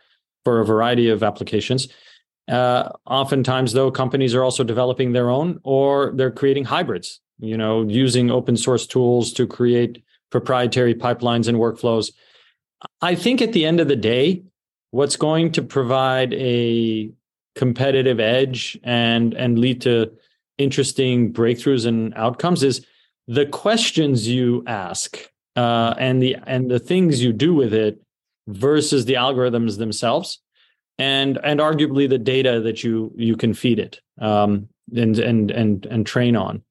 for a variety of applications. Uh, oftentimes though companies are also developing their own or they're creating hybrids you know using open source tools to create proprietary pipelines and workflows. I think at the end of the day, what's going to provide a competitive edge and and lead to interesting breakthroughs and outcomes is the questions you ask uh, and the and the things you do with it versus the algorithms themselves and and arguably the data that you you can feed it um, and and and and train on.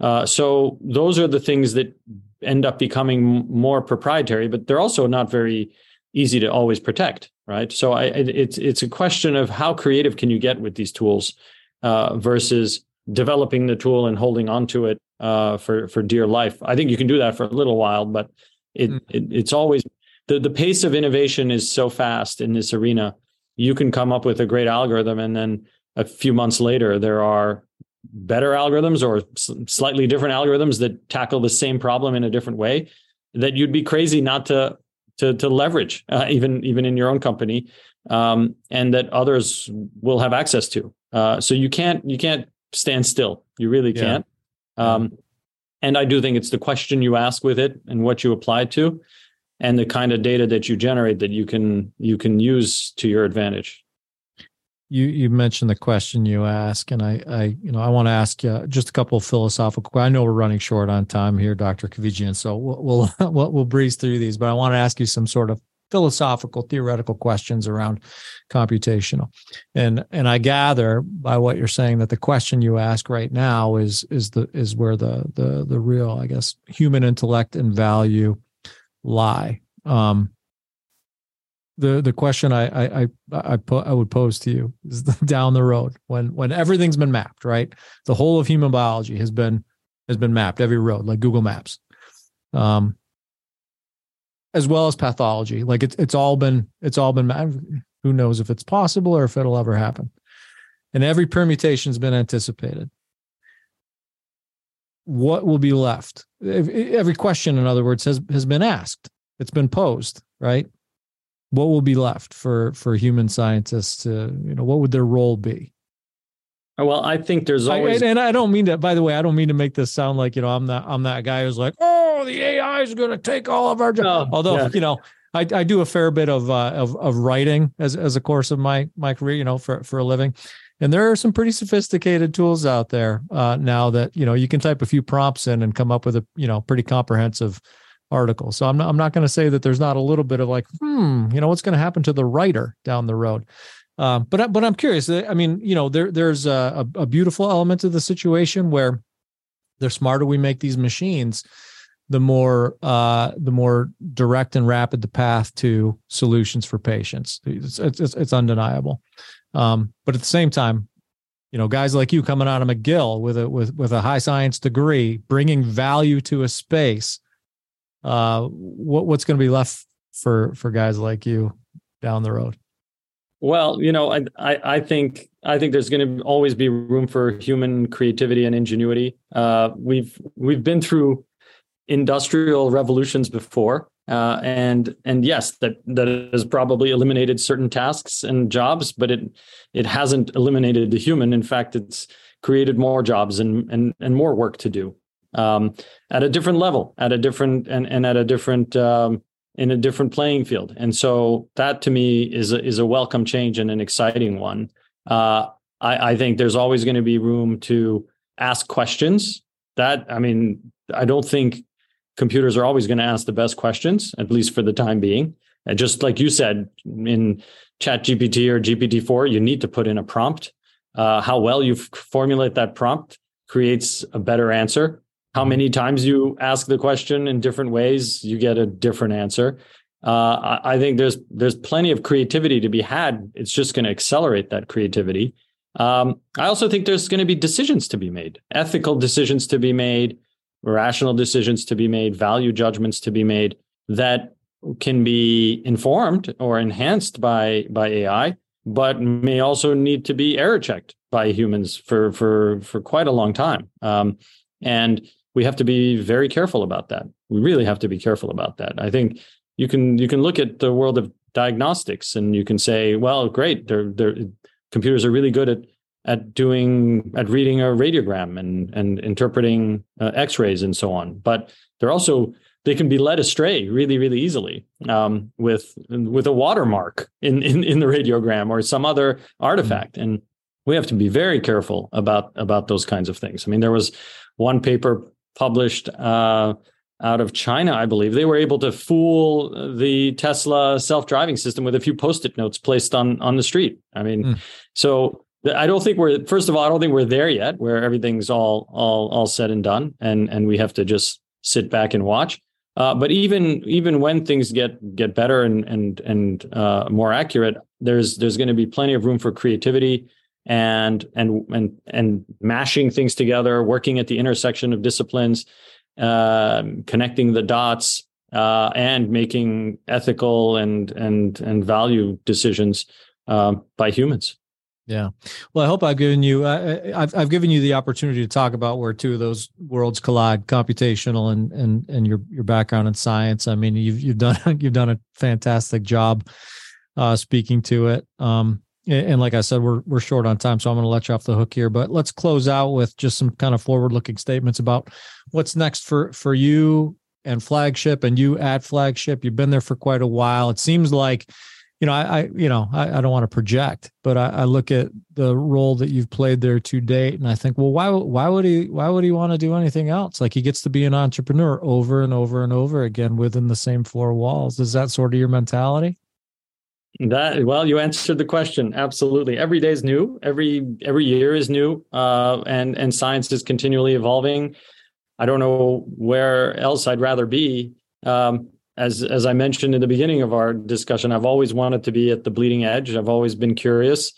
Uh, so those are the things that end up becoming more proprietary but they're also not very easy to always protect right? So I, it's it's a question of how creative can you get with these tools uh, versus developing the tool and holding on to it uh, for for dear life. I think you can do that for a little while but it, mm. it it's always the, the pace of innovation is so fast in this arena. You can come up with a great algorithm and then a few months later there are better algorithms or slightly different algorithms that tackle the same problem in a different way that you'd be crazy not to to to leverage uh, even even in your own company um, and that others will have access to. Uh, so you can't you can't stand still. You really can't. Um, and i do think it's the question you ask with it and what you apply to and the kind of data that you generate that you can you can use to your advantage you you mentioned the question you ask and i i you know i want to ask you just a couple of philosophical i know we're running short on time here dr Kahvejian, so we'll [LAUGHS] we'll we'll breeze through these but i want to ask you some sort of philosophical theoretical questions around computational and and i gather by what you're saying that the question you ask right now is is the is where the the the real i guess human intellect and value lie. Um, the the question I I I I, I would pose to you is [LAUGHS] down the road when when everything's been mapped, right? The whole of human biology has been has been mapped, every road, like Google Maps, um, as well as pathology. Like it's it's all been it's all been mapped. Who knows if it's possible or if it'll ever happen? And every permutation's been anticipated what will be left? Every question, in other words, has has been asked. It's been posed, right? What will be left for for human scientists to, you know, what would their role be? Well, I think there's always, I, and I don't mean to. By the way, I don't mean to make this sound like you know I'm that I'm that guy who's like, oh, the AI is going to take all of our jobs. No, Although yeah. you know, I, I do a fair bit of uh, of of writing as as a course of my my career, you know, for for a living, and there are some pretty sophisticated tools out there uh, now that you know you can type a few prompts in and come up with a you know pretty comprehensive article. So I'm not I'm not going to say that there's not a little bit of like hmm you know what's going to happen to the writer down the road. Um, but but I'm curious. I mean, you know, there there's a, a beautiful element of the situation where the smarter we make these machines, the more uh, the more direct and rapid the path to solutions for patients. It's it's, it's undeniable. Um, but at the same time, you know, guys like you coming out of McGill with a with with a high science degree, bringing value to a space. Uh, what what's going to be left for for guys like you down the road? Well, you know, I I, I think I think there's going to always be room for human creativity and ingenuity. Uh, we've we've been through industrial revolutions before, uh, and and yes, that that has probably eliminated certain tasks and jobs, but it it hasn't eliminated the human. In fact, it's created more jobs and and and more work to do um, at a different level, at a different and and at a different um, in a different playing field. And so that to me is a, is a welcome change and an exciting one. Uh, I, I think there's always going to be room to ask questions. That I mean, I don't think computers are always going to ask the best questions, at least for the time being. And just like you said in Chat GPT or GPT-4, you need to put in a prompt. Uh, how well you formulate that prompt creates a better answer. How many times you ask the question in different ways, you get a different answer. Uh, I, think there's there's plenty of creativity to be had. It's just going to accelerate that creativity. Um, I also think there's going to be decisions to be made, ethical decisions to be made, rational decisions to be made, value judgments to be made that can be informed or enhanced by by AI, but may also need to be error checked by humans for for for quite a long time. Um, and we have to be very careful about that. We really have to be careful about that. I think you can you can look at the world of diagnostics and you can say, well, great, they're, they're computers are really good at at doing at reading a radiogram and and interpreting uh, x-rays and so on but they're also they can be led astray really really easily um, with with a watermark in, in in the radiogram or some other artifact and we have to be very careful about about those kinds of things. I mean, there was one paper published uh, out of China, I believe. They were able to fool the Tesla self-driving system with a few post-it notes placed on on the street. I mean, mm. so I don't think we're first of all, I don't think we're there yet, where everything's all all all said and done, and and we have to just sit back and watch. Uh, but even even when things get get better and and and uh, more accurate, there's there's going to be plenty of room for creativity and and and and mashing things together, working at the intersection of disciplines, uh, connecting the dots, uh, and making ethical and and and value decisions uh, by humans. Yeah. Well, I hope I've given you I've I've given you the opportunity to talk about where two of those worlds collide, computational and and and your your background in science. I mean, you've you've done [LAUGHS] you've done a fantastic job uh, speaking to it. Um, and like I said, we're we're short on time, so I'm going to let you off the hook here. But let's close out with just some kind of forward-looking statements about what's next for for you and flagship, and you at flagship. You've been there for quite a while. It seems like, you know, I, I you know, I, I, don't want to project, but I, I, look at the role that you've played there to date, and I think, well, why why would he why would he want to do anything else? Like he gets to be an entrepreneur over and over and over again within the same four walls. Is that sort of your mentality? That well, you answered the question. Absolutely, every day is new. Every every year is new, uh, and and science is continually evolving. I don't know where else I'd rather be. Um, as as I mentioned in the beginning of our discussion, I've always wanted to be at the bleeding edge. I've always been curious,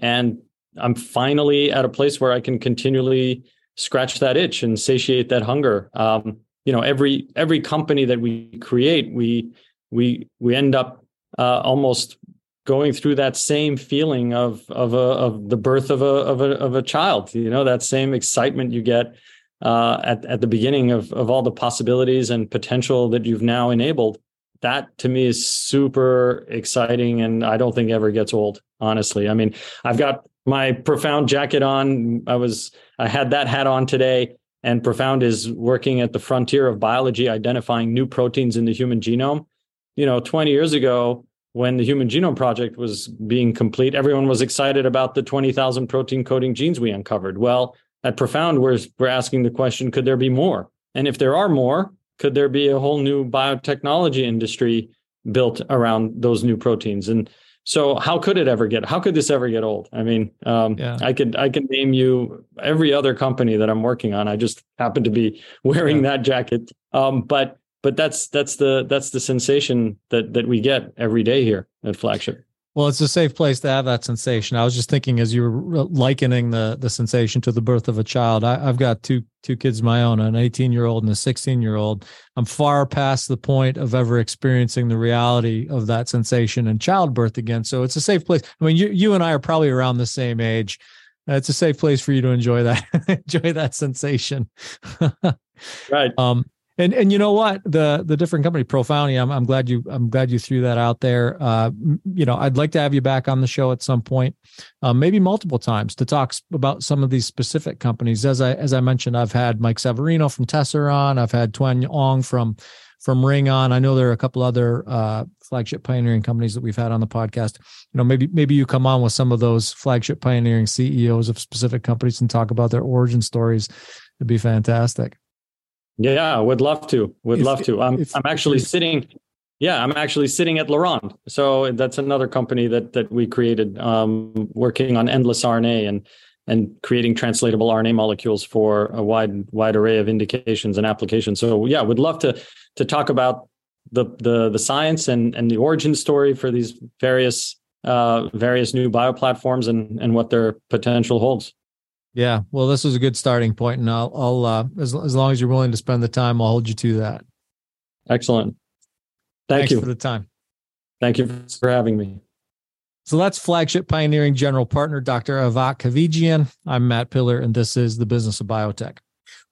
and I'm finally at a place where I can continually scratch that itch and satiate that hunger. Um, you know, every every company that we create, we we we end up uh, almost going through that same feeling of of a of the birth of a of a of a child. You know that same excitement you get uh, at at the beginning of of all the possibilities and potential that you've now enabled. That to me is super exciting, and I don't think ever gets old. Honestly, I mean, I've got my profound jacket on. I was I had that hat on today. And Profound is working at the frontier of biology, identifying new proteins in the human genome you know 20 years ago when the human genome project was being complete everyone was excited about the 20,000 protein coding genes we uncovered. Well at profound we're, we're asking the question could there be more? And if there are more could there be a whole new biotechnology industry built around those new proteins? And so how could it ever get how could this ever get old? I mean um, yeah. i could i can name you every other company that i'm working on. I just happen to be [LAUGHS] wearing yeah. that jacket. Um, but but that's that's the that's the sensation that that we get every day here at flagship. Well it's a safe place to have that sensation. I was just thinking as you were likening the the sensation to the birth of a child I, have got two two kids of my own an 18 year old and a 16 year old i'm far past the point of ever experiencing the reality of that sensation in childbirth again. So it's a safe place. I mean you you and i are probably around the same age. It's a safe place for you to enjoy that [LAUGHS] enjoy that sensation. [LAUGHS] Right. Um and and you know what the the different company Profoundly, I'm I'm glad you I'm glad you threw that out there. Uh, you know, I'd like to have you back on the show at some point, uh, maybe multiple times to talk about some of these specific companies. As I as I mentioned, I've had Mike Severino from Tessera on. I've had Tuyen Ong from from Ring on. I know there are a couple other uh, flagship pioneering companies that we've had on the podcast. You know, maybe maybe you come on with some of those flagship pioneering CEOs of specific companies and talk about their origin stories. It'd be fantastic. Yeah, would love to. Would love to. I'm I'm actually sitting. Yeah, I'm actually sitting at Laronde. So that's another company that that we created, um, working on endless RNA and and creating translatable RNA molecules for a wide wide array of indications and applications. So yeah, would love to to talk about the the the science and and the origin story for these various uh, various new bioplatforms and and what their potential holds. Yeah, well, this was a good starting point, and I'll, I'll uh, as as long as you're willing to spend the time, I'll hold you to that. Excellent. Thank Thanks you for the time. Thank you for having me. So that's flagship pioneering general partner, Dr. Avak Kahvejian. I'm Matt Pillar, and this is the Business of Biotech.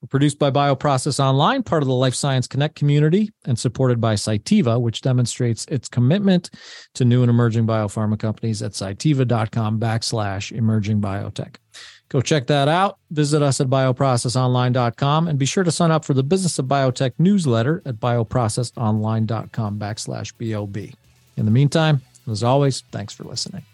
We're produced by Bioprocess Online, part of the Life Science Connect community, and supported by Cytiva, which demonstrates its commitment to new and emerging biopharma companies at cytiva.com backslash emerging biotech. Go check that out. Visit us at bioprocessonline.com and be sure to sign up for the Business of Biotech newsletter at bioprocessonline.com backslash BOB. In the meantime, as always, thanks for listening.